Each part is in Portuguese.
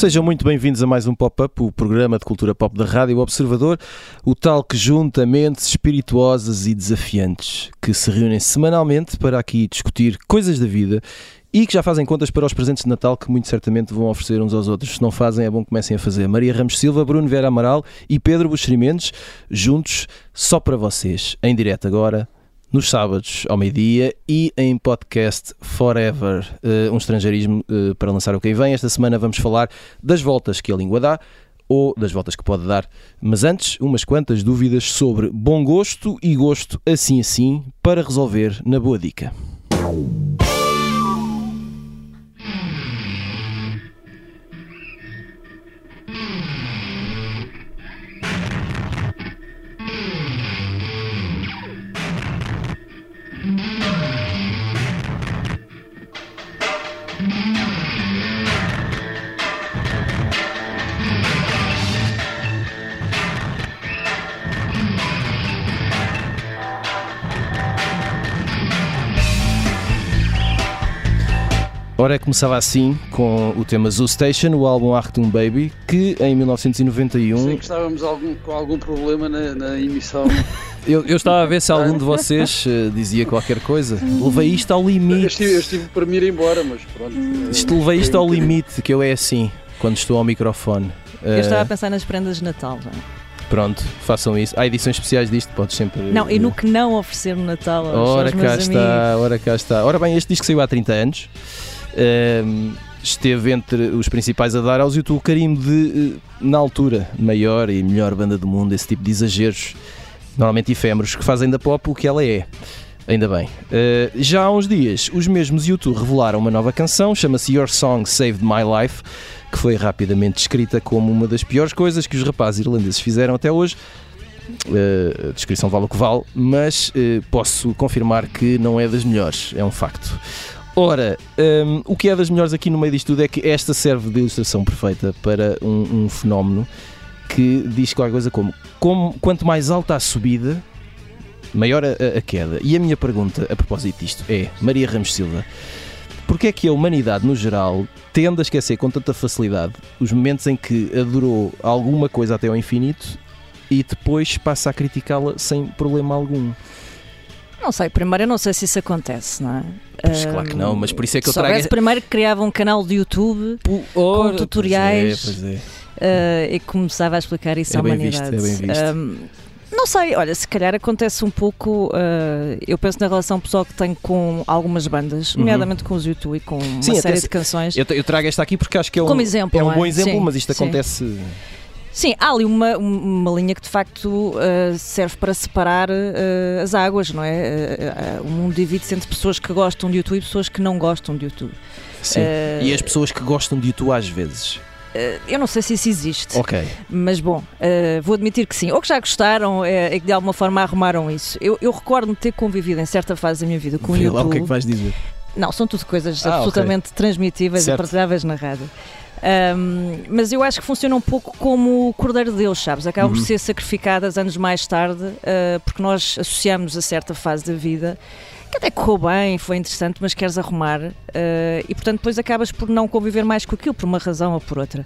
Sejam muito bem-vindos a mais um Pop-Up, o programa de cultura pop da Rádio Observador, o tal que junta mentes espirituosas e desafiantes que se reúnem semanalmente para aqui discutir coisas da vida e que já fazem contas para os presentes de Natal que muito certamente vão oferecer uns aos outros. Se não fazem, é bom que comecem a fazer. Maria Ramos Silva, Bruno Vera Amaral e Pedro Buxeri Mendes, juntos só para vocês, em direto agora, nos sábados ao meio-dia e em podcast Forever, uh, um estrangeirismo uh, para lançar o que vem. Esta semana vamos falar das voltas que a língua dá ou das voltas que pode dar. Mas antes, umas quantas dúvidas sobre bom gosto e gosto assim assim para resolver na boa dica. Ora, começava assim com o tema Zoo Station, o álbum Achtung Baby, que em 1991. Sei que estávamos algum, com algum problema na, na emissão. eu, eu, estava a ver se algum de vocês uh, dizia qualquer coisa. Levei isto ao limite. Eu estive, eu estive para me ir embora, mas pronto. Isto levei isto ao limite, que eu é assim, quando estou ao microfone. Eu uh, estava a pensar nas prendas de Natal. Não é? Pronto, façam isso. Há edições especiais disto, podes sempre. Não, e no que não oferecer no Natal. Aos, ora aos cá está, ora cá está. Ora bem, este disco saiu há 30 anos esteve entre os principais a dar aos YouTube o carimbo de, eh, na altura, maior e melhor banda do mundo, esse tipo de exageros, normalmente efêmeros, que fazem da pop o que ela é. Ainda bem. Uh, já há uns dias, os mesmos YouTube revelaram uma nova canção, chama-se Your Song Saved My Life, que foi rapidamente descrita como uma das piores coisas que os rapazes irlandeses fizeram até hoje. Uh, a descrição vale o que vale, mas uh, posso confirmar que não é das melhores, é um facto. Ora, um, o que é das melhores aqui no meio disto tudo é que esta serve de ilustração perfeita para um, um fenómeno que diz qualquer coisa como, como quanto mais alta a subida, maior a, a, queda. E a minha pergunta a propósito disto é, Maria Ramos Silva, porquê é que a humanidade no geral tende a esquecer com tanta facilidade os momentos em que adorou alguma coisa até ao infinito e depois passa a criticá-la sem problema algum? Não sei, primeiro eu não sei se isso acontece, não é? Pois, claro que não, mas por isso é que eu trago. primeiro que criava um canal de YouTube com tutoriais pois é, pois é. Uh, e começava a explicar isso é à humanidade. Visto, é bem visto. Não sei, olha, se calhar acontece um pouco. Uh, eu penso na relação pessoal que tenho com algumas bandas, uhum. nomeadamente com os YouTube e com Sim, uma série de canções. Eu, eu, trago esta aqui porque acho que é um, Como exemplo, é um bom é? exemplo, Sim, mas isto sim. acontece. Sim, há ali uma, uma linha que de facto uh, serve para separar uh, as águas, não é? Uh, o mundo divide-se entre pessoas que gostam de YouTube e pessoas que não gostam de YouTube. Sim. e as pessoas que gostam de YouTube às vezes. eu não sei se isso existe. Ok. Mas bom, vou admitir que sim. Ou que já gostaram e que de alguma forma arrumaram isso. Eu, eu recordo-me ter convivido em certa fase da minha vida com Vê o YouTube. lá o que é que vais dizer. Não, são tudo coisas Ah, absolutamente ok. transmitíveis Certo. e partilháveis na rádio. Um, mas eu acho que funciona um pouco como o Cordeiro de Deus, sabes? Acabam Uhum. por ser sacrificadas anos mais tarde, uh, porque nós associamos a certa fase da vida que até correu bem, foi interessante, mas queres arrumar uh, e portanto depois acabas por não conviver mais com aquilo, por uma razão ou por outra.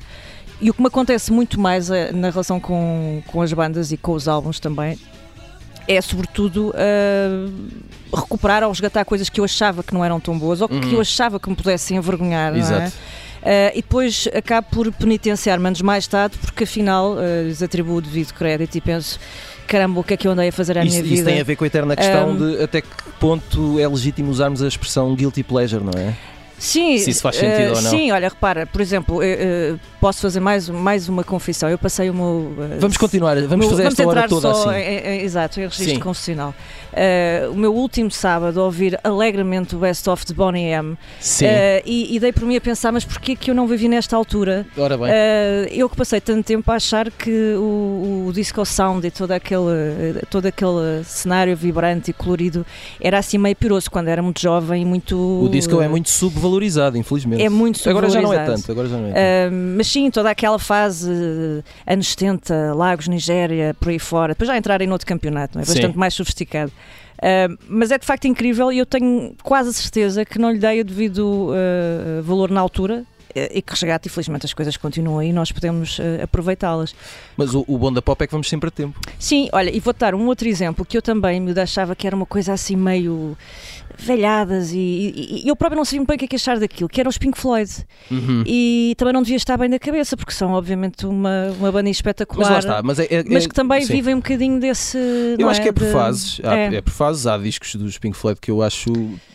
E o que me acontece muito mais uh, na relação com, com as bandas e com os álbuns também é sobretudo uh, recuperar ou resgatar coisas que eu achava que não eram tão boas ou que Uhum. eu achava que me pudessem envergonhar. não é? Uh, e depois acabo por penitenciar-me anos mais tarde, porque afinal uh, lhes atribuo o devido crédito e penso: caramba, o que é que eu andei a fazer à Isso, minha isso vida? tem a ver com a eterna questão Um, de até que ponto é legítimo usarmos a expressão guilty pleasure, não é? Sim, se isso faz sentido uh, ou não. Sim, olha, repara, por exemplo, eu, uh, posso fazer mais, mais uma confissão. Eu passei o meu. uh, Vamos continuar, vamos fazer esta hora toda só assim. em- em- exato, em registro Sim. confessional. Uh, o meu último sábado, a ouvir alegremente o Best of de Bonnie M. Sim, Uh, e, e dei por mim a pensar, mas porquê que eu não vivi nesta altura? ora bem. Uh, eu que passei tanto tempo a achar que o, o disco sound e todo aquele, todo aquele cenário vibrante e colorido era assim meio piroso quando era muito jovem e muito. o disco é muito valorizado, infelizmente. É muito Agora já não é subvalorizado. tanto, agora já não é tanto. Mas sim, toda aquela fase anos 70, Lagos, Nigéria, por aí fora, depois já entrarem noutro campeonato, não é? Sim. bastante mais sofisticado. Uh, mas é de facto incrível e eu tenho quase certeza que não lhe dei o devido uh, valor na altura eh, e que resgate, infelizmente as coisas continuam aí e nós podemos uh, aproveitá-las. Mas o, o bom da pop é que vamos sempre a tempo. Sim, olha, e vou-te dar um outro exemplo que eu também me achava que era uma coisa assim meio velhadas e, e- e eu próprio não sabia muito bem o que é que achar daquilo, que eram os Pink Floyd. Uhum. E também não devia estar bem da cabeça, porque são obviamente uma, uma banda espetacular. Mas lá está, mas, é, é- mas é- que também sim. vivem um bocadinho desse. Eu acho que é por de- fases. Há, é. é. por fases. Há discos dos Pink Floyd que eu acho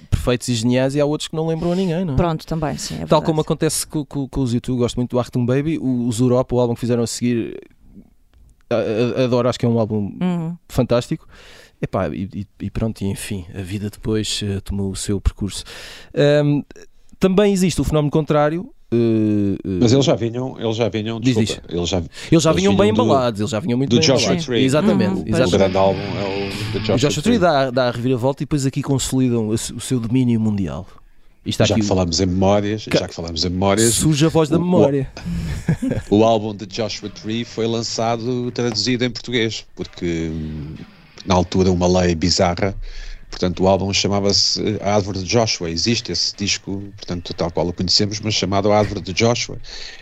perfeitos e geniais e há outros que não lembram a ninguém, não é? Pronto, também, sim. É Tal verdade. como acontece com, com, com os YouTube, gosto muito do Achtung Baby, os Europa, o álbum que fizeram a seguir, adoro, acho que é um álbum Uhum. fantástico. Epá, e, e- pronto, e enfim, a vida depois eh, tomou o seu percurso. Ahm, também existe o fenómeno contrário. eh, eh, Mas eles já vinham, eles já vinham, Diz, desculpa, eles já, eles já eles vinham bem do- embalados, eles já vinham muito do bem Joshua embalados. Tree. Exatamente, Uhum, o exatamente. grande álbum é o The O Joshua, Joshua Tree dá, dá a reviravolta e depois aqui consolidam o, se- o seu domínio mundial. E está Já aqui que falamos em memórias, já que falamos em memórias, surge a voz da o- o- memória. o álbum de Joshua Tree foi lançado traduzido em português, porque hum, na altura uma lei bizarra, portanto o álbum chamava-se eh, A Árvore de Joshua, existe esse disco, portanto tal qual o conhecemos, mas chamado A Árvore de Joshua,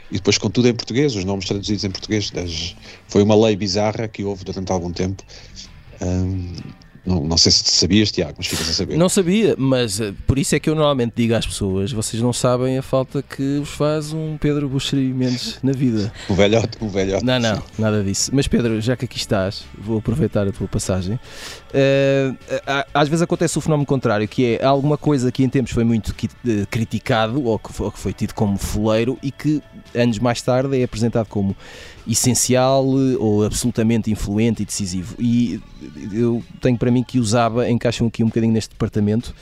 e depois com tudo em português, os nomes traduzidos em português, das- foi uma lei bizarra que houve durante algum tempo. Hum, não, não sei se sabias, Tiago, mas ficas a saber. Não sabia, mas eh, por isso é que eu normalmente digo às pessoas: vocês não sabem a falta que vos faz um Pedro Buxeri Mendes na vida. Um velhote, um velhote. Não, não, nada disso. Mas Pedro, já que aqui estás, vou aproveitar a tua passagem. Eh, às vezes acontece o fenómeno contrário, que é alguma coisa que em tempos foi muito eh, criticado ou que, foi, ou que foi tido como foleiro e que anos mais tarde é apresentado como essencial eh, ou absolutamente influente e decisivo. E eu tenho para mim que os encaixam aqui um bocadinho neste departamento.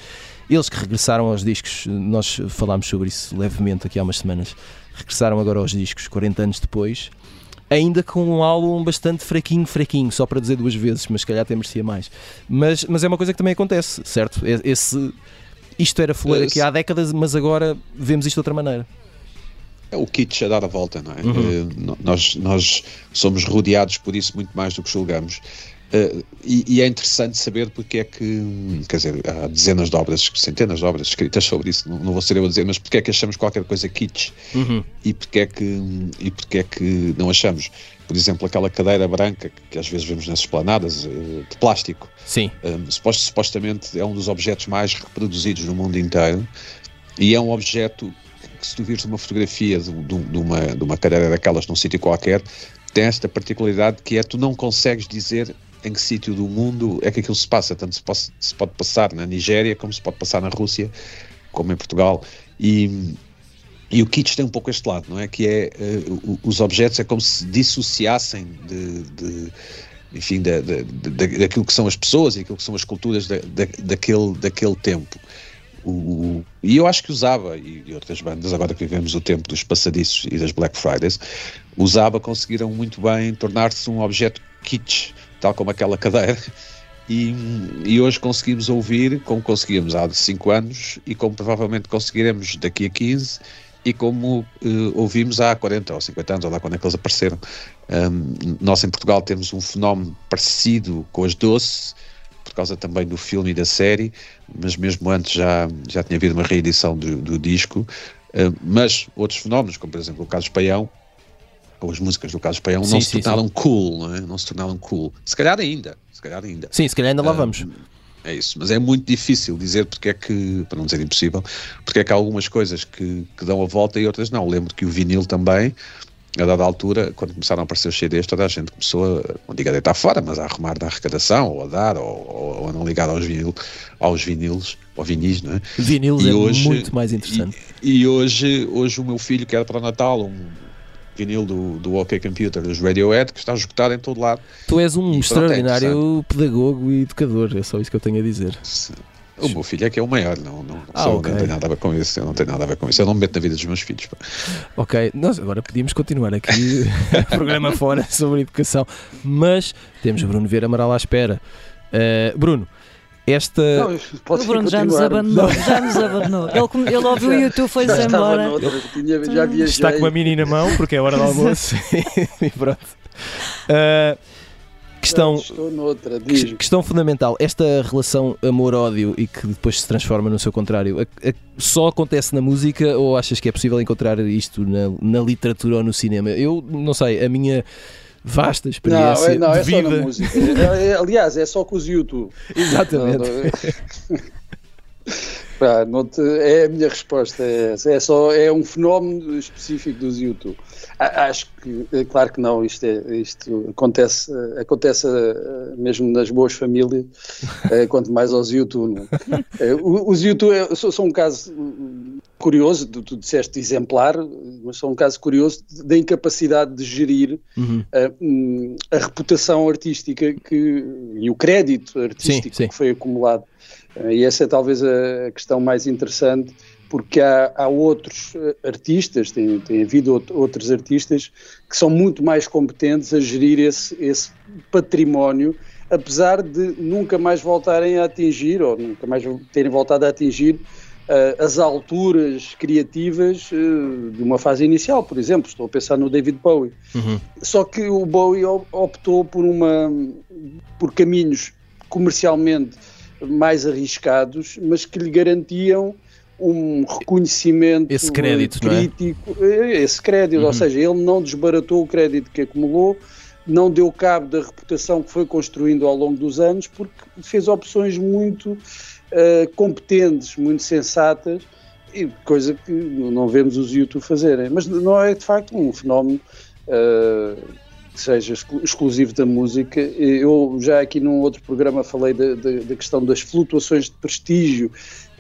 Eles que regressaram aos discos, nós falámos sobre isso levemente aqui há umas semanas, regressaram agora aos discos 40 anos depois, ainda com um álbum bastante fraquinho, fraquinho, só para dizer duas vezes, mas se calhar até merecia mais. Mas, mas é uma coisa que também acontece, certo? Esse, isto era foleiro aqui há décadas, mas agora vemos isto de outra maneira. É o kitsch a dar a volta, não é? Uhum. Eh, nós, nós somos rodeados por isso muito mais do que julgamos. Eh, e, e é interessante saber porque é que, quer dizer, há dezenas de obras, centenas de obras escritas sobre isso, não, não vou ser eu a dizer, mas porque é que achamos qualquer coisa kitsch? E porque é que, e porque é que não achamos? Por exemplo, aquela cadeira branca que, que às vezes vemos nas esplanadas, eh, de plástico, Sim, um, supos- supostamente é um dos objetos mais reproduzidos no mundo inteiro. E é um objeto que se tu vires uma fotografia de, de- de uma, de uma cadeira daquelas num sítio qualquer, tem esta particularidade que é tu não consegues dizer em que sítio do mundo é que aquilo se passa, tanto se pode, se pode passar na Nigéria como se pode passar na Rússia, como em Portugal e e o kitsch tem um pouco este lado, não é? Que é o- os objetos é como se dissociassem de, de- enfim, da, da, da- daquilo que são as pessoas e aquilo que são as culturas da, da- daquele, daquele tempo. O- o- e eu acho que usava, e, e outras bandas, agora que vivemos o tempo dos passadiços e das Black Fridays, usava conseguiram muito bem tornar-se um objeto kitsch, tal como aquela cadeira. E, e hoje conseguimos ouvir como conseguíamos há 5 anos e como provavelmente conseguiremos daqui a 15 e como eh, ouvimos há 40 ou 50 anos, ou lá quando é que eles apareceram. Um, nós em Portugal temos um fenómeno parecido com as Doce, por causa também do filme e da série, mas mesmo antes já, já tinha havido uma reedição do, do disco. Uh, mas outros fenómenos, como por exemplo o Carlos Paião, ou as músicas do Carlos Paião, Sim, não se sim, tornaram cool, não é? Não se tornaram cool. Se calhar ainda, se calhar ainda. sim, se calhar ainda lá Ah, vamos. É isso, mas é muito difícil dizer porque é que, para não dizer impossível, porque é que há algumas coisas que, que dão a volta e outras não. Lembro que o vinil também, a dada altura, quando começaram a aparecer os CDs, toda a gente começou, a, não digo a deitar fora, mas a arrumar da arrecadação, ou a dar, ou, ou- ou a não ligar aos, vinil, aos vinilos, ou vinis, não é? Vinilos e é hoje- muito mais interessante. E, e hoje, hoje o meu filho quer para o Natal um vinil do, do OK Computer, dos Radiohead, que está esgotado em todo lado. Tu és um E é extraordinário pedagogo e educador, é só isso que eu tenho a dizer. O meu filho é que é o maior, não, não, Ah, sou- ok. não tem nada a ver com isso, eu não tenho nada a ver com isso. Eu não me meto na vida dos meus filhos. pá. Ok, nós agora podíamos continuar aqui o programa fora sobre educação, mas temos Bruno Vieira Amaral à espera. Uh, Bruno, Esta. Não, o Bruno já nos abandonou. Já nos abandonou. Ele, ele ouviu o YouTube, foi-se Já embora. tinha- já viajei. Está com a mini na mão, porque é hora do almoço. e pronto. Ah, questão, Estou noutra, questão fundamental. Esta relação amor-ódio e que depois se transforma no seu contrário, a- a- só acontece na música ou achas que é possível encontrar isto na, na literatura ou no cinema? Eu não sei, a minha vasta Não, experiência é, não, de é só vida. na música. É- é- aliás, é só com os YouTube. Exatamente. Não, não- Pá, não te- é a minha resposta. É, essa. é só é um fenómeno específico dos YouTube. Acho que, é claro que não, isto, é, isto acontece, eh, acontece eh, mesmo nas boas famílias, eh, quanto mais aos YouTube. é? Eh, o- Os YouTube são um caso hum, curioso, tu, tu disseste exemplar, mas são um caso curioso da incapacidade de gerir Uhum. a, hum, a reputação artística que, e o crédito artístico Sim, sim. que foi acumulado. Eh, E essa é talvez a questão mais interessante, porque há, há outros eh, artistas, tem, tem havido out- outros artistas que são muito mais competentes a gerir esse, esse património, apesar de nunca mais voltarem a atingir, ou nunca mais terem voltado a atingir eh, as alturas criativas eh, de uma fase inicial, por exemplo, estou a pensar no David Bowie. Uhum. Só que o Bowie op- optou por uma por caminhos comercialmente mais arriscados, mas que lhe garantiam um reconhecimento Esse crédito, é? crítico, eh, esse crédito, Uhum. ou seja, ele não desbaratou o crédito que acumulou, não deu cabo da reputação que foi construindo ao longo dos anos, porque fez opções muito eh, competentes, muito sensatas, e coisa que não vemos os YouTube fazerem. Mas não é de facto um fenómeno que seja exclu- exclusivo da música. Eu já aqui num outro programa falei da, da- da questão das flutuações de prestígio,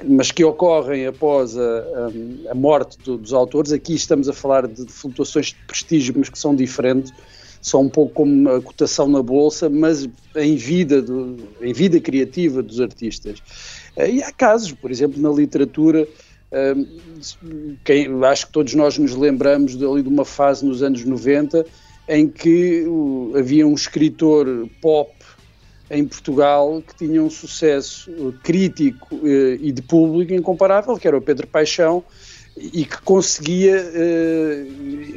mas que ocorrem após a, a- morte do- dos autores. Aqui estamos a falar de, flutuações de prestígio, mas que são diferentes. São um pouco como a cotação na bolsa, mas em vida, do- em vida criativa dos artistas. Eh, E há casos, por exemplo, na literatura, hum, quem- acho que todos nós nos lembramos de, de uma fase nos anos 90 em que havia um escritor pop em Portugal que tinha um sucesso eh, crítico eh, e de público incomparável, que era o Pedro Paixão, e que conseguia eh,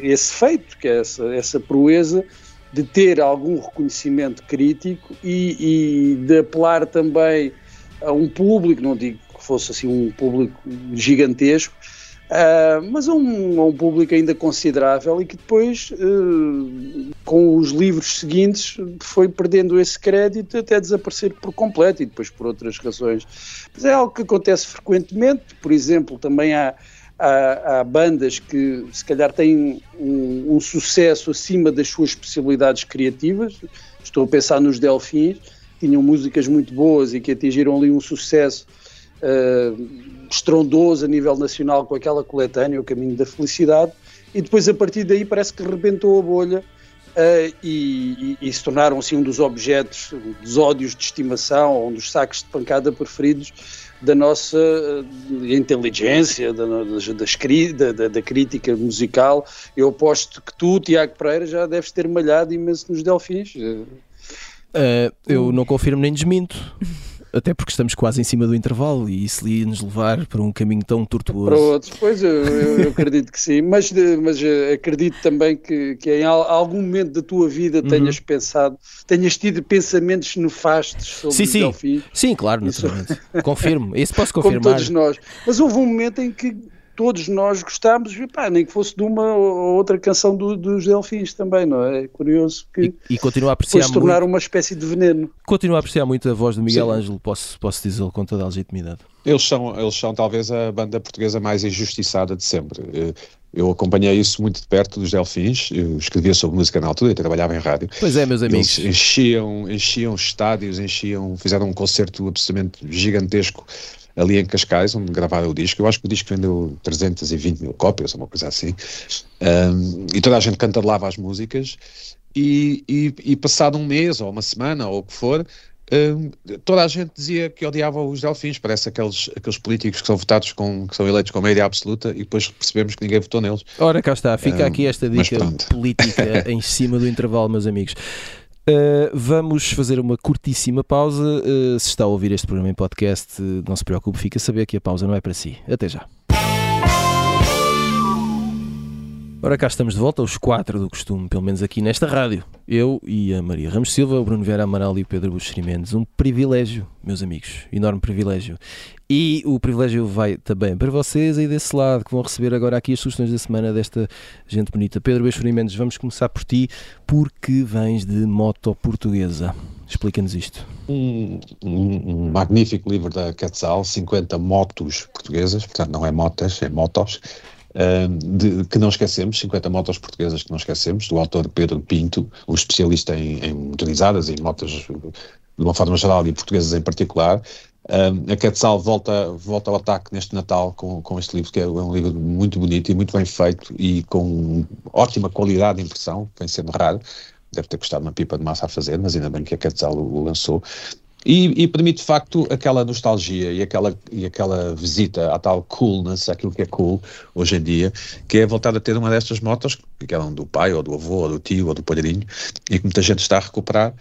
esse feito, que é essa, essa proeza de ter algum reconhecimento crítico e, e de apelar também a um público, não digo que fosse assim um público gigantesco, ah, mas a um, um público ainda considerável e que depois, eh, com os livros seguintes, foi perdendo esse crédito até desaparecer por completo e depois por outras razões. Mas é algo que acontece frequentemente, por exemplo, também há, há, há bandas que se calhar têm um, um sucesso acima das suas possibilidades criativas, estou a pensar nos Delfins, tinham músicas muito boas e que atingiram ali um sucesso eh, estrondoso a nível nacional com aquela coletânea, O Caminho da Felicidade, e depois a partir daí parece que rebentou a bolha eh, e, e- e se tornaram assim um dos objetos, dos ódios de estimação, um dos sacos de pancada preferidos da nossa eh, inteligência, da, das- das cri- da, da- da crítica musical. Eu aposto que tu, Tiago Pereira, já deves ter malhado imenso nos Delfins. Uh, eu não confirmo nem desminto. Até porque estamos quase em cima do intervalo e isso ia nos levar para um caminho tão tortuoso. Para outros, pois eu, eu- acredito que sim, mas, mas eh, acredito também que, que em al- algum momento da tua vida Uhum. tenhas pensado, tenhas tido pensamentos nefastos sobre Sim, sim. Delfins, Sim, claro, Isso- naturalmente. Confirmo. Isso posso como confirmar. todos nós. Mas houve um momento em que todos nós gostámos, e pá, nem que fosse de uma ou outra canção do- dos Delfins também, não é? É curioso que E, e continuo a apreciar se tornar muito, uma espécie de veneno. continuo a apreciar muito a voz do Miguel Sim. Ângelo, posso, posso dizê-lo com toda a legitimidade. Eles são, eles são talvez a banda portuguesa mais injustiçada de sempre. Eh, Eu acompanhei isso muito de perto dos Delfins, eu escrevia sobre música na altura e trabalhava em rádio. Pois é, meus amigos. Eles enchiam, enchiam estádios, enchiam, fizeram um concerto absolutamente gigantesco ali em Cascais, onde gravaram o disco. Eu acho que o disco vendeu 320 mil cópias, uma coisa assim. Um, e toda a gente cantarolava as músicas. E, e, e passado um mês, ou uma semana, ou o que for, um, toda a gente dizia que odiava os Delfins. Parece aqueles, aqueles políticos que são votados com, que são eleitos com maioria absoluta e depois percebemos que ninguém votou neles. Ora, cá está. Fica Ah, aqui esta dica política em cima do intervalo, meus amigos. Uh, vamos fazer uma curtíssima pausa. Uh, se está a ouvir este programa em podcast, uh, não se preocupe, fica a saber que a pausa não é para si. Até já. Ora, cá estamos de volta, os quatro do costume, pelo menos aqui nesta rádio. Eu e a Maria Ramos Silva, o Bruno Vera Amaral e o Pedro Buxeri Mendes. Um privilégio, meus amigos, enorme privilégio. E o privilégio vai também para vocês aí desse lado, que vão receber agora aqui as sugestões da semana desta gente bonita. Pedro Buxeri Mendes, vamos começar por ti, porque vens de moto portuguesa. Explica-nos isto. Um, um, um, magnífico livro da Quetzal, 50 motos portuguesas, portanto não é motas, é motos, de, que não esquecemos, 50 motos portuguesas que não esquecemos, do autor Pedro Pinto, um especialista em, em motorizadas, em motos de uma forma geral e portuguesas em particular. a Quetzal volta, volta ao ataque neste Natal com, com este livro, que é um livro muito bonito e muito bem feito e com ótima qualidade de impressão, vem sendo raro. Deve ter custado uma pipa de massa a fazer, mas ainda bem que a Quetzal o, o lançou. E, e, permite de facto aquela nostalgia e aquela, e aquela visita à tal coolness, aquilo que é cool hoje em dia, que é voltar a ter uma destas motos, que eram do pai ou do avô ou do tio ou do padrinho, e que muita gente está a recuperar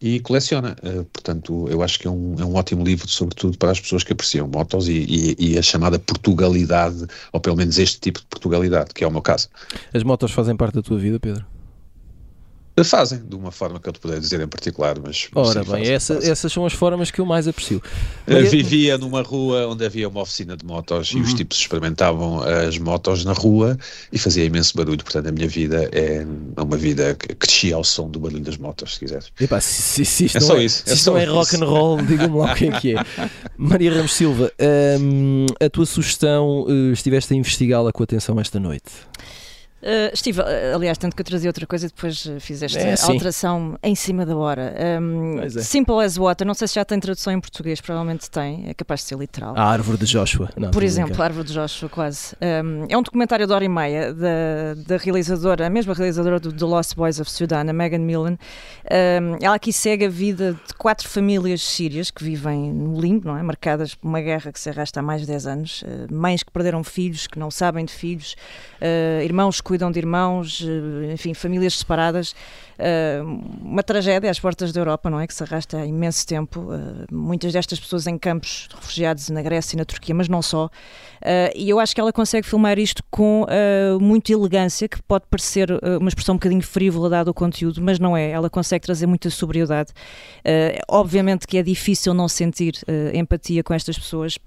e coleciona. Uh, portanto, eu acho que é um, é um ótimo livro, sobretudo para as pessoas que apreciam motos e, e, e, a chamada Portugalidade, ou pelo menos este tipo de Portugalidade, que é o meu caso. As motos fazem parte da tua vida, Pedro? Fazem, de uma forma que eu te poderia dizer em particular, mas... Ora sim, bem, fazem, essa, fazem. essas são as formas que eu mais aprecio. Eu vivia numa rua onde havia uma oficina de motos uhum. e os uhum. tipos experimentavam as motos na rua e fazia imenso barulho, portanto a minha vida é uma vida que crescia ao som do barulho das motos, se quiseres. Epá, se, se, se isto é só é, isso. Se é não é rock and roll, diga-me lá o que é que é. Maria Ramos Silva, hum, a tua sugestão, uh, estiveste a investigá-la com atenção esta noite? Uh, estive, eh, aliás, tanto que eu trazia outra coisa e depois eh, fiz esta é, alteração em cima da hora. Um, é. Simple as Water, não sei se já tem tradução em português, provavelmente tem, é capaz de ser literal. A Árvore de Joshua. Não, Por exemplo, a Árvore de Joshua, quase. Um, é um documentário de hora e meia da, da realizadora, a mesma realizadora do The Lost Boys of Sudan, a Megan Millen. Um, ela aqui segue a vida de quatro famílias sírias que vivem no limbo, não é? marcadas por uma guerra que se arrasta há mais de 10 anos, uh, mães que perderam filhos, que não sabem de filhos, uh, irmãos que cuidam de irmãos, eh, enfim, famílias separadas. Eh, uma tragédia às portas da Europa, não é? Que se arrasta há imenso tempo. Eh, muitas destas pessoas em campos de refugiados na Grécia e na Turquia, mas não só. e eu acho que ela consegue filmar isto com muita elegância, que pode parecer uma expressão um bocadinho frívola dado o conteúdo, mas não é. Ela consegue trazer muita sobriedade. obviamente que é difícil não sentir empatia com estas pessoas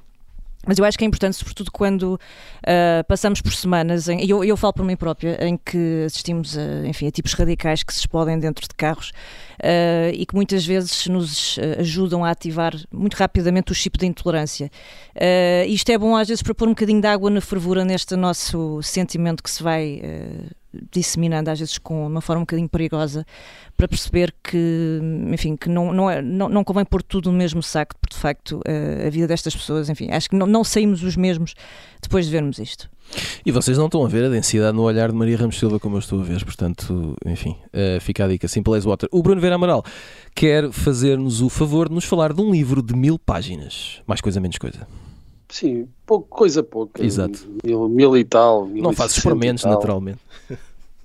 mas eu acho que é importante, sobretudo quando uh, passamos por semanas, em, eu, eu falo por mim própria, em que assistimos a, enfim, a tipos radicais que se explodem dentro de carros uh, e que muitas vezes nos ajudam a ativar muito rapidamente o chip da intolerância. Uh, isto é bom às vezes para pôr um bocadinho de água na fervura neste nosso sentimento que se vai disseminando às vezes com uma forma um bocadinho perigosa para perceber que, enfim, que não, não, é, não, não convém pôr tudo no mesmo saco, porque de facto a, a vida destas pessoas, enfim, acho que não, não saímos os mesmos depois de vermos isto. E vocês não estão a ver a densidade no olhar de Maria Ramos Silva como eu estou a ver, portanto, enfim, uh, fica a dica, Simple as Water. O Bruno Vera Amaral quer fazer-nos o favor de nos falar de um livro de mil páginas, mais coisa, menos coisa. Sim, pouco, coisa pouca. Exato. Mil, mil e tal. Mil não fazes experimentos, naturalmente.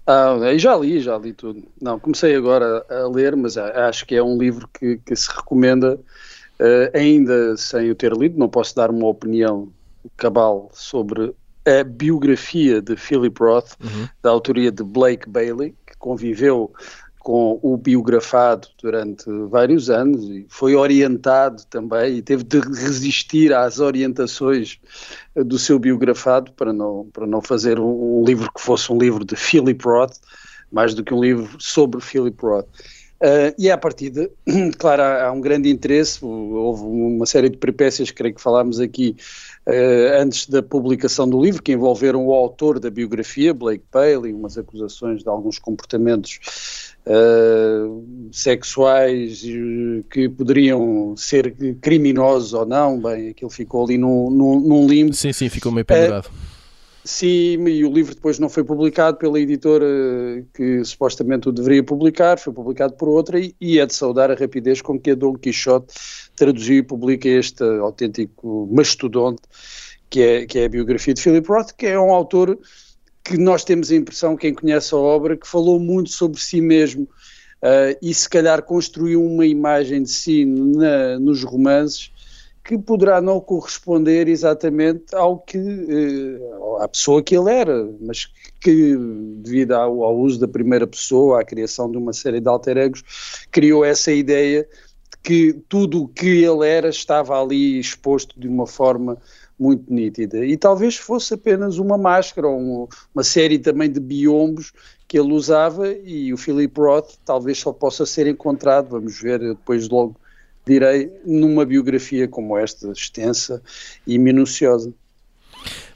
Ah, já li, já li tudo. Não, comecei agora a ler, mas acho que é um livro que, que se recomenda, uh, ainda sem o ter lido, não posso dar uma opinião cabal sobre a biografia de Philip Roth, uhum. da autoria de Blake Bailey, que conviveu com o biografado durante vários anos e foi orientado também e teve de resistir às orientações do seu biografado para não, para não fazer um, um livro que fosse um livro de Philip Roth, mais do que um livro sobre Philip Roth. Uh, e a partir de, claro, há, há, um grande interesse, houve uma série de peripécias, creio que falámos aqui uh, antes da publicação do livro, que envolveram o autor da biografia, Blake Paley, umas acusações de alguns comportamentos uh, sexuais que poderiam ser criminosos ou não, bem, aquilo ficou ali num, num, num limbo. Sim, sim, ficou meio pendurado. Sim, e o livro depois não foi publicado pela editora que supostamente o deveria publicar, foi publicado por outra e, e é de saudar a rapidez com que a Dom Quixote traduziu e publica este autêntico mastodonte que é, que é a biografia de Philip Roth, que é um autor que nós temos a impressão, quem conhece a obra, que falou muito sobre si mesmo uh, e se calhar construiu uma imagem de si na, nos romances que poderá não corresponder exatamente ao que uh, à pessoa que ele era, mas que devido ao, ao, uso da primeira pessoa, à criação de uma série de alter egos, criou essa ideia de que tudo o que ele era estava ali exposto de uma forma muito nítida. E talvez fosse apenas uma máscara ou um, uma série também de biombos que ele usava e o Philip Roth talvez só possa ser encontrado, vamos ver depois logo direi, numa biografia como esta, extensa e minuciosa.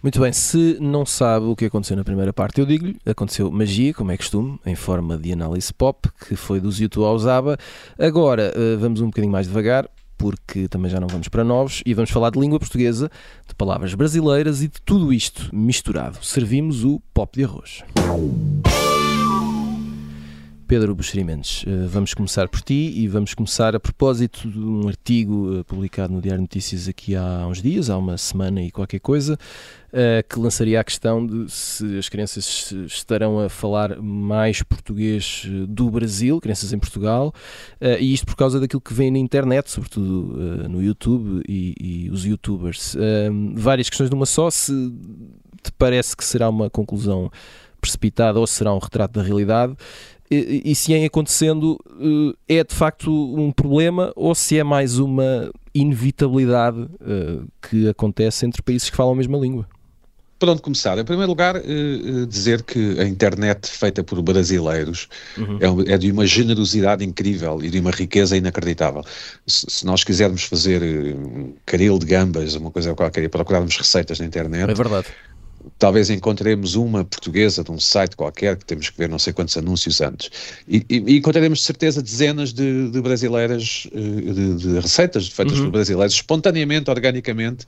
Muito bem, se não sabe o que aconteceu na primeira parte, eu digo-lhe, aconteceu magia, como é costume, em forma de análise pop, que foi do Zito ao Zaba. Agora eh, vamos um bocadinho mais devagar, porque também já não vamos para novos, e vamos falar de língua portuguesa, de palavras brasileiras e de tudo isto misturado. Servimos o pop de arroz. Pedro Buxerimentos, eh, vamos começar por ti e vamos começar a propósito de um artigo eh, publicado no Diário Notícias aqui há uns dias, há uma semana e qualquer coisa, eh, que lançaria a questão de se as crianças estarão a falar mais português do Brasil, crianças em Portugal, e isto por causa daquilo que vem na internet, sobretudo no YouTube e, e os youtubers. Várias questões de uma só, se te parece que será uma conclusão precipitada ou será um retrato da realidade e, e se é acontecendo eh, é de facto um problema ou se é mais uma inevitabilidade uh, que acontece entre países que falam a mesma língua? Por onde começar? Em primeiro lugar, uh, dizer que a internet feita por brasileiros uhum. é, é, de uma generosidade incrível e de uma riqueza inacreditável. Se, se nós quisermos fazer caril de gambas, uma coisa qualquer, e procurarmos receitas na internet, é verdade talvez encontremos uma portuguesa de um site qualquer que temos que ver não sei quantos anúncios antes e, e, e encontraremos de certeza dezenas de, de brasileiras eh, de, de, receitas feitas uhum. por brasileiros espontaneamente, organicamente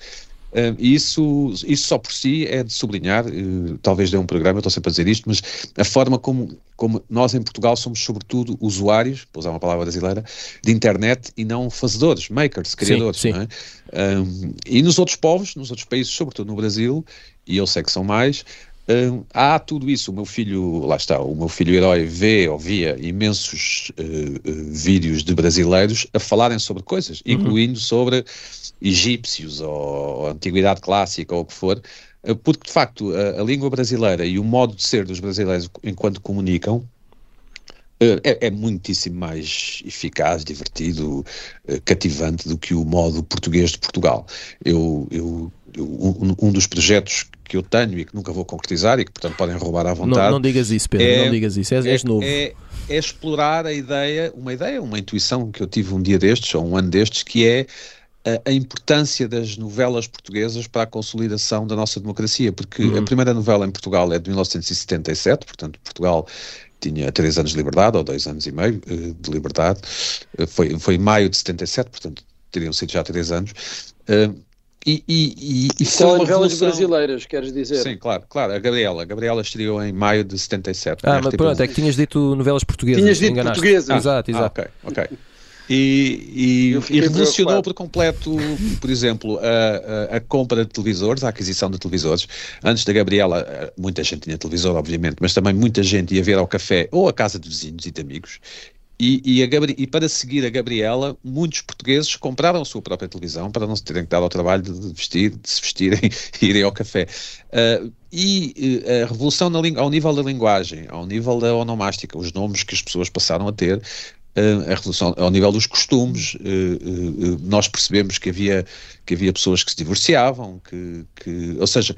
Uh, isso, isso só por si é de sublinhar, uh, talvez dê um programa, eu estou sempre a dizer isto, mas a forma como, como nós em Portugal somos sobretudo usuários, para usar uma palavra brasileira, de internet e não fazedores, makers, criadores. Sim, sim. É? Um, e nos outros povos, nos outros países, sobretudo no Brasil, e eu sei que são mais, um, há tudo isso. O meu filho, lá está, o meu filho herói vê ou via imensos uh, uh, vídeos de brasileiros a falarem sobre coisas, uhum. incluindo sobre egípcios ou, ou antiguidade clássica ou o que for, uh, porque de facto a, a, língua brasileira e o modo de ser dos brasileiros enquanto comunicam é, é, muitíssimo mais eficaz, divertido, cativante do que o modo português de Portugal. Eu, eu, eu um, um, dos projetos que eu tenho e que nunca vou concretizar e que, portanto, podem roubar à vontade. Não, não digas isso, Pedro, é, não digas isso, és, é, és novo. É, é, explorar a ideia, uma ideia, uma intuição que eu tive um dia destes, ou um ano destes, que é a, a importância das novelas portuguesas para a consolidação da nossa democracia, porque uhum. a primeira novela em Portugal é de 1977, portanto, Portugal tinha três anos de liberdade, ou dois anos e meio uh, de liberdade, uh, foi, foi em maio de 77, portanto, teriam sido já três anos. E, e, e São novelas revolução... brasileiras, queres dizer? Sim, claro, claro. A Gabriela. A Gabriela estreou em maio de 77. Ah, mas pronto, é que tinhas dito novelas portuguesas. Tinhas dito portuguesas. Ah, exato, exato. Ah, ok, ok. E, e, e revolucionou por completo, por exemplo, a, a, a, compra de televisores, a aquisição de televisores. Antes da Gabriela, eh, muita gente tinha televisor, obviamente, mas também muita gente ia ver ao café ou à casa de vizinhos e de amigos. E, e, Gabri e, para seguir a Gabriela, muitos portugueses compraram a sua própria televisão para não se terem que dar ao trabalho de, vestir, de se vestirem e irem ao café. Uh, e uh, a revolução ao nível da linguagem, ao nível da onomástica, os nomes que as pessoas passaram a ter, uh, a revolução ao nível dos costumes, nós percebemos que havia, que havia pessoas que se divorciavam, que, que ou seja,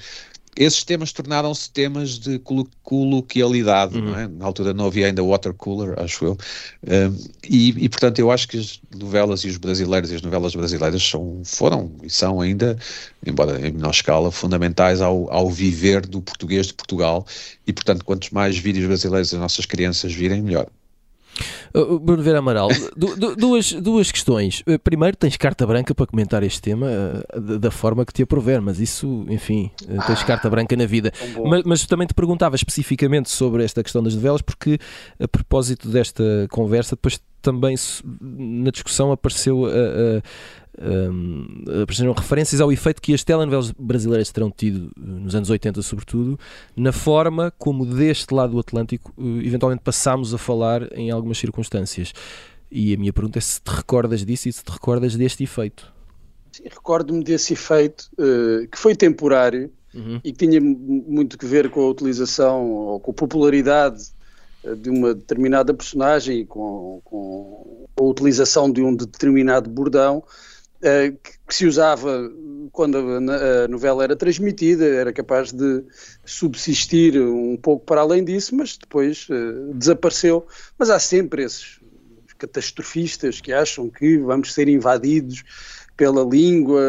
esses temas tornaram-se temas de coloquialidade, uhum. não é? Na altura não havia ainda water cooler, acho eu. Um, e, e, portanto, eu acho que as novelas e os brasileiros e as novelas brasileiras são, foram e são ainda, embora em menor escala, fundamentais ao, ao viver do português de Portugal. E, portanto, quantos mais vídeos brasileiros as nossas crianças virem, melhor. Uh, Bruno Vera Amaral, duas, duas questões. Uh, primeiro, tens carta branca para comentar este tema uh, da forma que te aprover, mas isso, enfim, tens carta branca na vida. Mas, mas, também te perguntava especificamente sobre esta questão das novelas, porque a propósito desta conversa, depois também na discussão apareceu a um, apareceram referências ao efeito que as telenovelas brasileiras terão tido nos anos 80, sobretudo, na forma como deste lado do Atlântico eventualmente passámos a falar em algumas circunstâncias. E a minha pergunta é se te recordas disso e se te recordas deste efeito. Recordo-me desse efeito uh, que foi temporário uhum. e que tinha muito que ver com a utilização ou com a popularidade de uma determinada personagem e com, com, a utilização de um determinado bordão que, que, se usava quando a, a, novela era transmitida, era capaz de subsistir um pouco para além disso, mas depois desapareceu. Mas há sempre esses catastrofistas que acham que vamos ser invadidos pela língua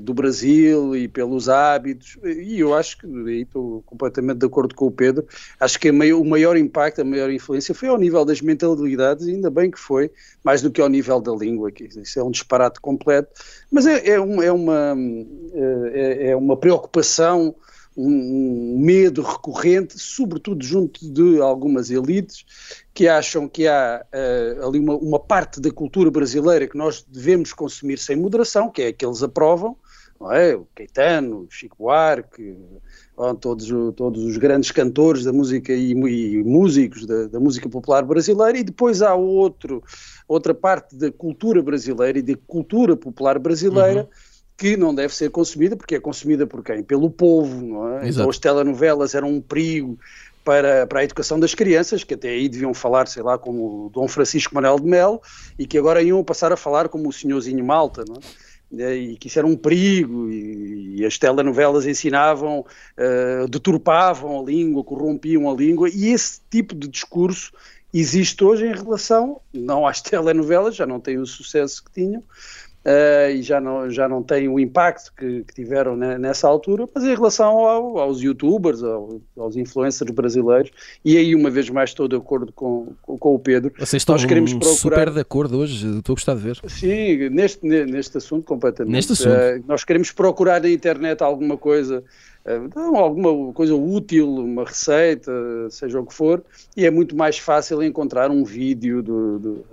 do Brasil e pelos hábitos, e eu acho que, aí estou completamente de acordo com o Pedro, acho que maior, o maior impacto, a maior influência foi ao nível das mentalidades, ainda bem que foi, mais do que ao nível da língua, que isso é um disparate completo, mas é, é, um, é uma, é, é uma preocupação um medo recorrente, sobretudo junto de algumas elites que acham que há uh, ali uma, uma, parte da cultura brasileira que nós devemos consumir sem moderação, que é a que eles aprovam, não é? O Caetano, o Chico Buarque, todos, todos os grandes cantores da música e, e músicos da, da, música popular brasileira, e depois há outro, outra parte da cultura brasileira e da cultura popular brasileira. Uhum que não deve ser consumida, porque é consumida por quem? Pelo povo, não é? Então as telenovelas eram um perigo para, para a educação das crianças, que até aí deviam falar, sei lá, como o Dom Francisco Manuel de Melo, e que agora iam passar a falar como o Senhorzinho Malta, não é? e que isso era um perigo, e, e as telenovelas ensinavam, uh, deturpavam a língua, corrompiam a língua, e esse tipo de discurso existe hoje em relação, não às telenovelas, já não têm o sucesso que tinham, Uh, e já não, já não têm o impacto que, que tiveram nessa altura, mas em relação ao, aos youtubers, ao, aos influencers brasileiros, e aí uma vez mais estou de acordo com, com, com o Pedro. Vocês estão nós queremos procurar... super de acordo hoje, estou a gostar de ver. Sim, neste, neste assunto completamente. Neste assunto. Uh, nós queremos procurar na internet alguma coisa uh, alguma coisa útil, uma receita, seja o que for, e é muito mais fácil encontrar um vídeo do, do,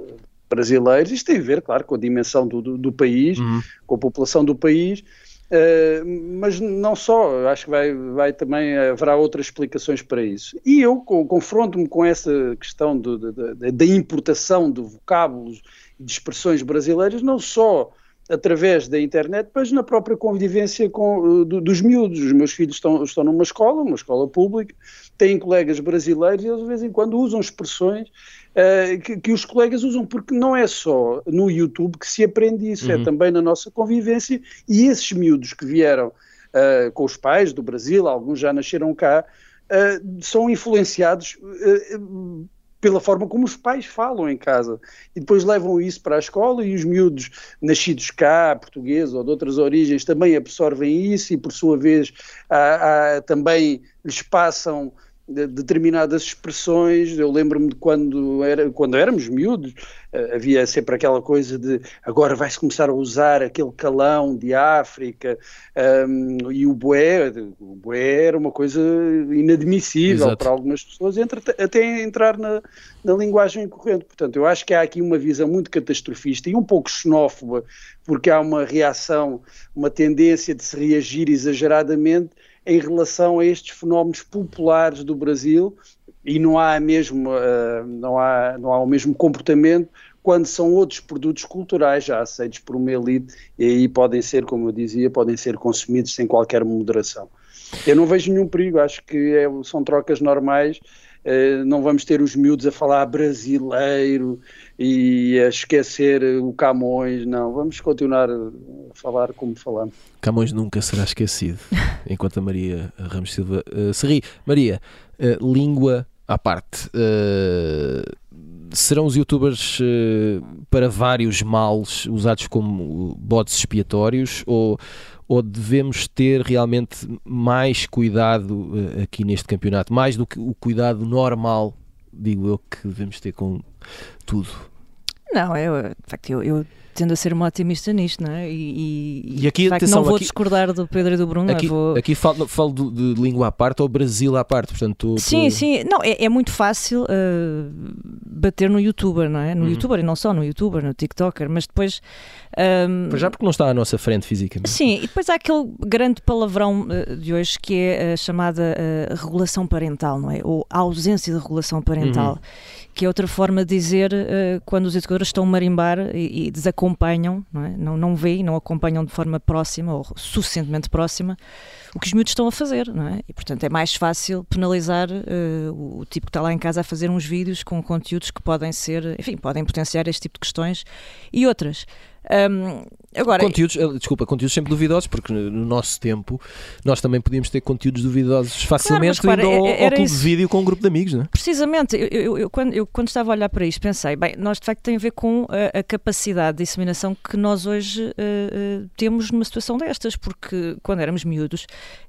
brasileiros. Isto tem a ver, claro, com a dimensão do, do, do país, uhum. com a população do país. Uh, mas não só, acho que vai, vai também haverá outras explicações para isso. E eu confronto-me com essa questão do, da importação de vocábulos e de expressões brasileiras, não só através da internet, mas na própria convivência com, do, dos miúdos. Os meus filhos estão, estão numa escola, uma escola pública, têm colegas brasileiros e eles de vez em quando usam expressões uh, que, que, os colegas usam, porque não é só no YouTube que se aprende isso, é uhum. é também na nossa convivência e esses miúdos que vieram uh, com os pais do Brasil, alguns já nasceram cá, uh, são influenciados pela forma como os pais falam em casa. E depois levam isso para a escola e os miúdos nascidos cá, portugueses ou de outras origens, também absorvem isso e, por sua vez, há, há, também lhes passam determinadas expressões. Eu lembro-me de quando, era, quando éramos miúdos, uh, havia sempre aquela coisa de agora vai-se começar a usar aquele calão de África um, e o boé. O boé era uma coisa inadmissível Exato. para algumas pessoas, entre, até entrar na, na linguagem corrente. Portanto, eu acho que há aqui uma visão muito catastrofista e um pouco xenófoba, porque há uma reação, uma tendência de se reagir exageradamente em relação a estes fenómenos populares do Brasil e não há mesmo uh, não há não há o mesmo comportamento quando são outros produtos culturais já aceitos por uma elite e aí podem ser, como eu dizia, podem ser consumidos sem qualquer moderação. Eu não vejo nenhum perigo, acho que é, são trocas normais eh, não vamos ter os miúdos a falar brasileiro e a esquecer o Camões, não, vamos continuar a falar como falamos. Camões nunca será esquecido, enquanto a Maria Ramos Silva uh, se ri. Maria, uh, língua à parte, uh, serão os youtubers para vários males usados como bodes expiatórios ou ou devemos ter realmente mais cuidado uh, aqui neste campeonato, mais do que o cuidado normal, digo eu, que devemos ter com tudo? Não, eu, de facto, eu, eu tendo a ser uma otimista nisto, não é? E, e, e aqui, atenção, não vou aqui, discordar do Pedro e do Bruno. Aqui, vou... aqui falo, falo de, de, língua à parte ou Brasil à parte, portanto... Tu, sim, tu... sim, não, é, é muito fácil uh, bater no youtuber, não é? No Uhum. youtuber e não só no youtuber, no tiktoker, mas depois. hum, Mas já porque não está à nossa frente fisicamente. Sim, e depois há aquele grande palavrão eh, de hoje que é a chamada eh, regulação parental, não é? Ou ausência de regulação parental, Uhum. que é outra forma de dizer eh, quando os educadores estão a marimbar e, e desacompanham, não, é? não, não veem, não acompanham de forma próxima ou suficientemente próxima o que os miúdos estão a fazer, não é? E portanto é mais fácil penalizar eh, o, o tipo que está lá em casa a fazer uns vídeos com conteúdos que podem ser, enfim, podem potenciar este tipo de questões e outras. Hum, agora, Conteúdos, eh, desculpa, conteúdos sempre duvidosos, porque no no nosso tempo nós também podíamos ter conteúdos duvidosos facilmente repara, indo ao, é- ao clube isso. de vídeo com um grupo de amigos, não é? Precisamente, eu, eu- eu- quando, eu quando estava a olhar para isto pensei, bem, nós de facto tem a ver com a, a capacidade de disseminação que nós hoje eh, eh, temos numa situação destas, porque quando éramos miúdos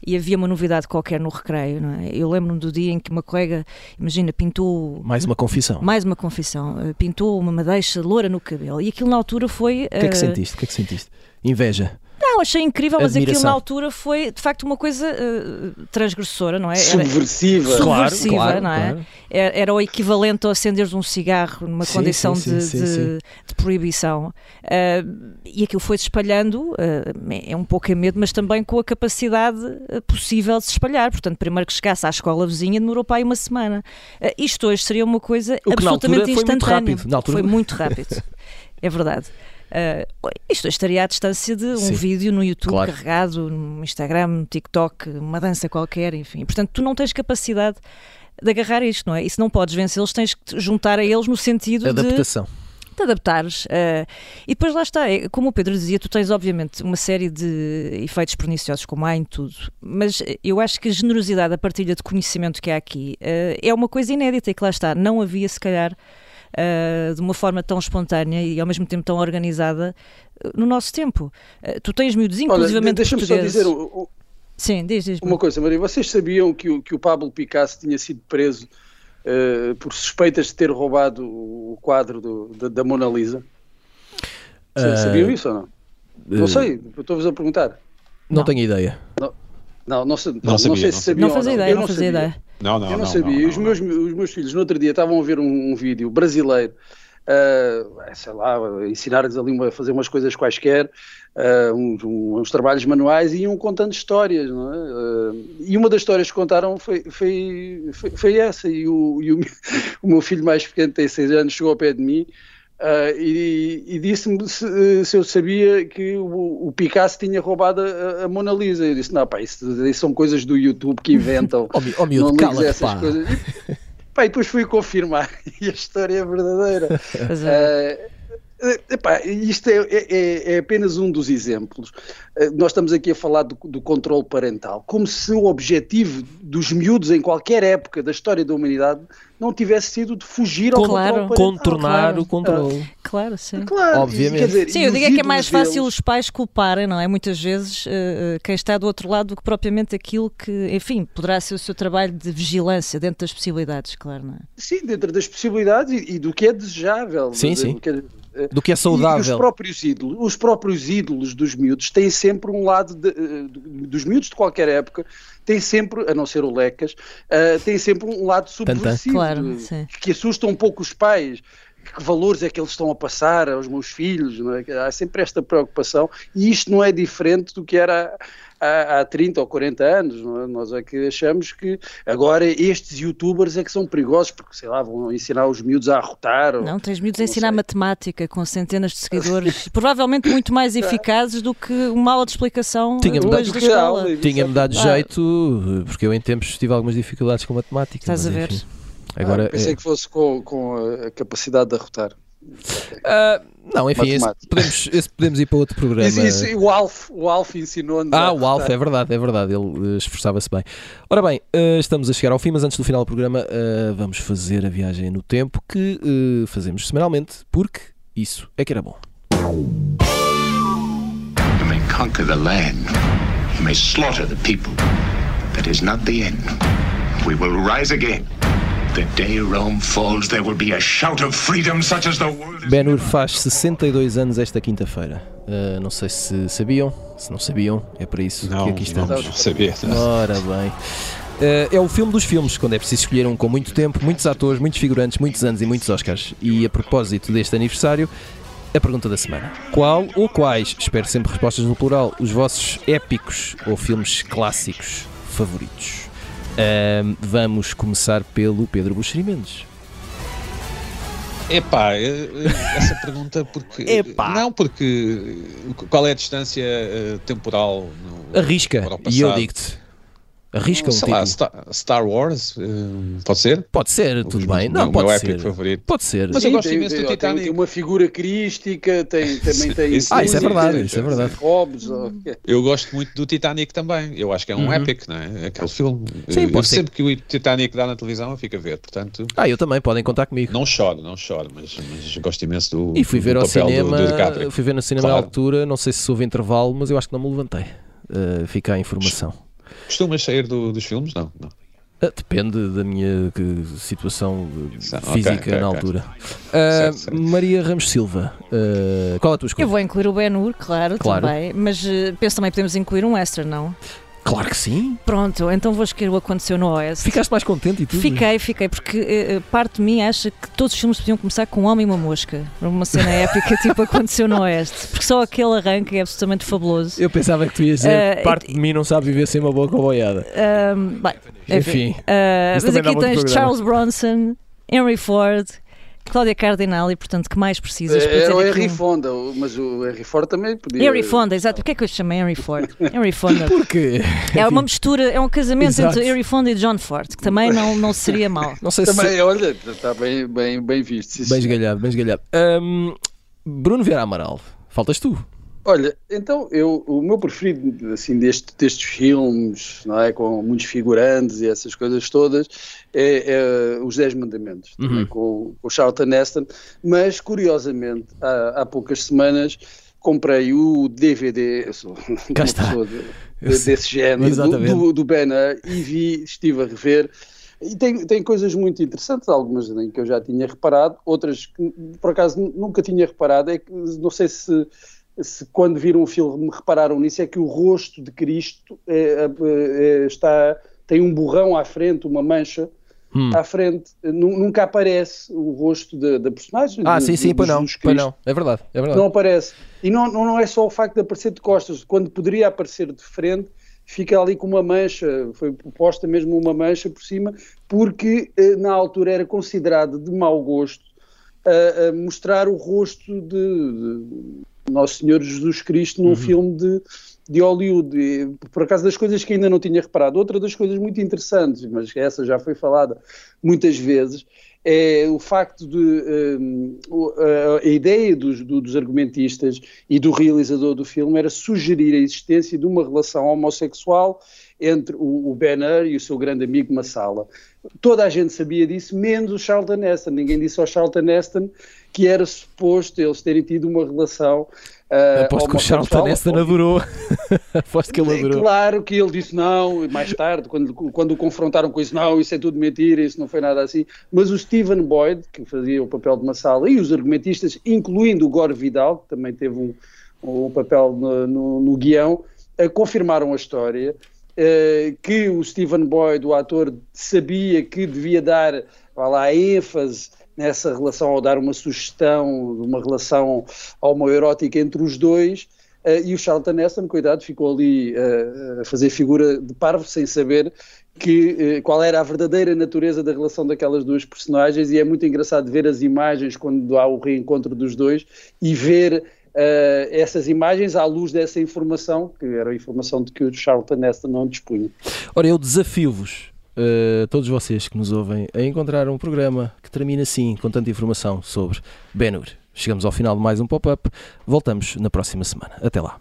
e havia uma novidade qualquer no recreio, não é? eu lembro-me do dia em que uma colega, imagina, pintou Mais uma confissão. mais uma confissão, pintou uma madeixa loura no cabelo e aquilo na altura foi... O que é que eh, sentiste? O que é que sentiste? Inveja. Não, achei incrível, mas aquilo na altura foi de facto uma coisa eh, transgressora, não é? Era- Subversiva. Subversiva, não é? era, era o equivalente a acenderes um cigarro numa Sim, condição sim, de, sim, de- de proibição. Ah, e aquilo foi-se espalhando, ah, é um pouco a medo, mas também com a capacidade possível de se espalhar. Portanto, primeiro que chegasse à escola vizinha demorou para aí uma semana. Isto hoje seria uma coisa O absolutamente altura foi muito instantânea. rápido. Na altura- Foi muito rápido. é verdade. Ah, isto estaria à distância de um Sim. vídeo no YouTube Claro. carregado, no Instagram, no TikTok, uma dança qualquer, enfim. Portanto, tu não tens capacidade de agarrar isto, não é? E se não podes vencê-los, tens que te juntar a eles no sentido de Adaptação. te adaptares. eh, e depois lá está, é, como o Pedro dizia, tu tens obviamente uma série de efeitos perniciosos, como há em tudo, mas eu acho que a generosidade, a partilha de conhecimento que há aqui eh, é uma coisa inédita e que lá está, não havia se calhar. Eh, de uma forma tão espontânea e ao mesmo tempo tão organizada eh, no nosso tempo. Eh, tu tens miúdos, inclusivamente deixa-me só portugueses. dizer um, um- Sim, diz, diz. uma coisa, Maria. Vocês sabiam que o, que o Pablo Picasso tinha sido preso por suspeitas de ter roubado o quadro do- da, da Mona Lisa? Sabiam isso ou não? Não sei, estou-vos a perguntar. Não, Não. tenho ideia. Não, não, sei- Não não sabia, sei não se sabia. sabiam. não fazia ideia, não fazia ideia. Não, não, Eu não, não, sabia. não, os, meus, os meus filhos, no outro dia, estavam a ver um, um vídeo brasileiro, ah, sei lá, ensinar-lhes ali a fazer umas coisas quaisquer, ah, uns, uns trabalhos manuais, e iam contando histórias, não é? Ah, e uma das histórias que contaram foi, foi, foi, foi essa. E, o, e o, meu- o meu filho mais pequeno, tem seis anos, chegou ao pé de mim. Ah, e, e disse-me se, se eu sabia que o, o Picasso tinha roubado a, a Mona Lisa. Eu disse: Não, pá, isso, isso são coisas do YouTube que inventam. Mi- ó miúdo, não ligues a cala-te, essas pá. coisas. E, pá, e depois fui confirmar e a história é verdadeira. Pois é. Eh, epá, isto é, é- é apenas um dos exemplos. Eh, nós estamos aqui a falar do, do controle parental, como se o objetivo dos miúdos em qualquer época da história da humanidade não tivesse sido de fugir ao Claro. controle. Contornar claro. o controle. Claro, sim. Claro, Obviamente. quer dizer, Sim, eu digo é que é mais fácil deles- os pais culparem, não é? Muitas vezes eh, eh, quem está do outro lado do que propriamente aquilo que, enfim, poderá ser o seu trabalho de vigilância dentro das possibilidades, claro, não é? Sim, dentro das possibilidades e, e do que é desejável. Sim, Quer sim. Eh, Do que é E os saudável. próprios ídolos, os próprios ídolos dos miúdos têm sempre um lado de, eh, dos miúdos de qualquer época têm sempre, a não ser o Lecas, têm sempre um lado subversivo Claro, que assusta um pouco os pais. Que valores é que eles estão a passar aos meus filhos? Não é? Há sempre esta preocupação e isto não é diferente do que era há, há 30 ou 40 anos. É? Nós é que achamos que agora estes youtubers é que são perigosos porque, sei lá, vão ensinar os miúdos a arrotar. ou- Não, tens miúdos a ensinar sei. matemática com centenas de seguidores, provavelmente muito mais eficazes do que uma aula de explicação Tinha-me hoje dado- da escola. Tinha-me dado Ah. jeito, porque eu em tempos tive algumas dificuldades com matemática. Estás mas a ver? enfim. Agora, Ah, pensei é- que fosse com, com a- a capacidade de arrotar. Ah, não, enfim, esse podemos, esse podemos ir para outro programa. Isso, isso, o Alf, o Alf ensinou-nos. Ah, o Alf, é verdade, é verdade, ele eh, esforçava-se bem. Ora bem, eh, estamos a chegar ao fim, mas antes do final do programa eh, vamos fazer a viagem no tempo que fazemos semanalmente, porque isso é que era bom. You may conquer the land. You may slaughter the people. That is not the end. We will rise again. The day Rome falls, there will be a shout of freedom such as the world has Ben-Hur never faz known. 62 anos esta quinta-feira. Eh, não sei se sabiam, se não sabiam, é para isso Não, que aqui não, estamos. não sabia. Ora bem. Eh, é o filme dos filmes, quando é preciso escolher um com muito tempo, muitos atores, muitos figurantes, muitos anos e muitos Oscars. E a propósito deste aniversário, a pergunta da semana: Qual ou quais, espero sempre respostas no plural, os vossos épicos ou filmes clássicos favoritos? Ahm, vamos começar pelo Pedro Buxeri Mendes. Epá, essa pergunta porque. Epá. Não, porque. Qual é a distância eh, temporal? No, Arrisca, para o e eu digo-te. Arrisca um Sei título. lá, Star, Star Wars? eh, pode ser? Pode ser, tudo bem. O Não, meu pode épico ser. favorito. Pode ser. Mas eu Sim, gosto tem- imenso do tem- Titanic. Tem uma figura crística, tem, também tem. Isso- Ah, isso é verdade, tem- isso é verdade. Hobbes, ou- Eu gosto muito do Titanic também. Eu acho que é um Uhum. épico, não é? Aquele filme. Sim, eu pode ser. sempre que o Titanic dá na televisão, eu fico a ver. Portanto, Ah, eu também, podem contar comigo. não choro, não choro, mas, mas gosto imenso do. E fui ver do ao do- cinema, do DiCaprio. fui ver no cinema Claro. à altura, não sei se houve intervalo, mas eu acho que não me levantei. Uh, fica a informação. Costumas sair do- dos filmes? Não, não. Uh, depende da minha situação uh, física ok, na ok. altura. Uh, Certo, certo. Maria Ramos Silva, uh, qual é a tua escolha? Eu vou incluir o Ben-Hur, claro, Claro. também, mas eh, penso também que podemos incluir um extra, não? Claro que sim. Pronto, então vou escolher o Aconteceu no Oeste. Ficaste mais contente e tudo. Fiquei, fiquei, porque eh, parte de mim acha que todos os filmes podiam começar com um homem e uma mosca. Uma cena épica, tipo Aconteceu no Oeste. Porque só aquele arranque é absolutamente fabuloso. Eu pensava que tu ias dizer Uh, parte de mim não sabe viver sem uma boa comboiada. Ahm, bem, enfim. Enfim. Ah, mas aqui tens. Charles Bronson, Henry Ford, Cláudia Cardinal e, portanto, que mais precisas para Era o Henry Fonda, mas o Henry Ford também podia. Henry Fonda, exato. Porquê é que eu chamo Henry Ford? Henry Fonda. Porque É uma mistura, é um casamento Exato. entre Henry Fonda e John Ford, que também não, não seria mau. não sei se Também, olha, está bem, bem, bem visto. sim, bem esgalhado, bem esgalhado. Um, Bruno Vieira Amaral, faltas tu. Olha, então eu, o meu preferido assim, deste, destes filmes, não é, com muitos figurantes e essas coisas todas, é, é Os Dez Mandamentos, também Uhum. com, com o Charlton Heston, mas curiosamente, há, há poucas semanas comprei o DVD, eu sou Cá uma está. pessoa de- de- desse género, do, Exatamente. do, e vi, estive a rever, e tem, tem coisas muito interessantes, algumas em que eu já tinha reparado, outras que por acaso nunca tinha reparado, é que não sei se, se quando viram o filme repararam nisso, é que o rosto de Cristo é, é, está, tem um borrão à frente, uma mancha Hum. à frente, Nu- nunca aparece o rosto da, personagem. Ah, de- sim, sim, pois não, pois não. É verdade, é verdade. Não aparece. E não, não, é só o facto de aparecer de costas, quando poderia aparecer de frente, fica ali com uma mancha, foi posta mesmo uma mancha por cima, porque na altura era considerado de mau gosto eh, eh, mostrar o rosto de, de Nosso Senhor Jesus Cristo num filme de, de Hollywood. E, por acaso das coisas que ainda não tinha reparado. Outra das coisas muito interessantes, mas essa já foi falada muitas vezes, é o facto de o- a, ideia dos, do- dos argumentistas e do realizador do filme era sugerir a existência de uma relação homossexual entre o, o Ben Hur e o seu grande amigo Massala. Toda a gente sabia disso, menos o Charlton Heston. Ninguém disse ao Charlton Heston que era suposto eles terem tido uma relação ah, Aposto que o. Charlton Heston adorou. Aposto que ele É adorou. claro que ele disse não, mais tarde, quando, quando o confrontaram com isso, não, isso é tudo mentira, isso não foi nada assim. Mas o Stephen Boyd, que fazia o papel de Massala, e os argumentistas, incluindo o Gore Vidal, que também teve um, um papel no, no, no guião, eh, confirmaram a história. eh, que o Stephen Boyd, o ator, sabia que devia dar lá, ênfase nessa relação, ou dar uma sugestão de uma relação homoerótica entre os dois, eh, e o Charlton Heston, cuidado, ficou ali eh, a fazer figura de parvo, sem saber que, eh, qual era a verdadeira natureza da relação daquelas duas personagens, e é muito engraçado ver as imagens quando há o reencontro dos dois e ver eh, essas imagens à luz dessa informação, que era a informação de que o Charlton Heston não dispunha. Ora, eu desafio-vos, uh, todos vocês que nos ouvem a encontrar um programa que termina assim, com tanta informação sobre Benur. Chegamos ao final de mais um pop-up. Voltamos na próxima semana. Até lá.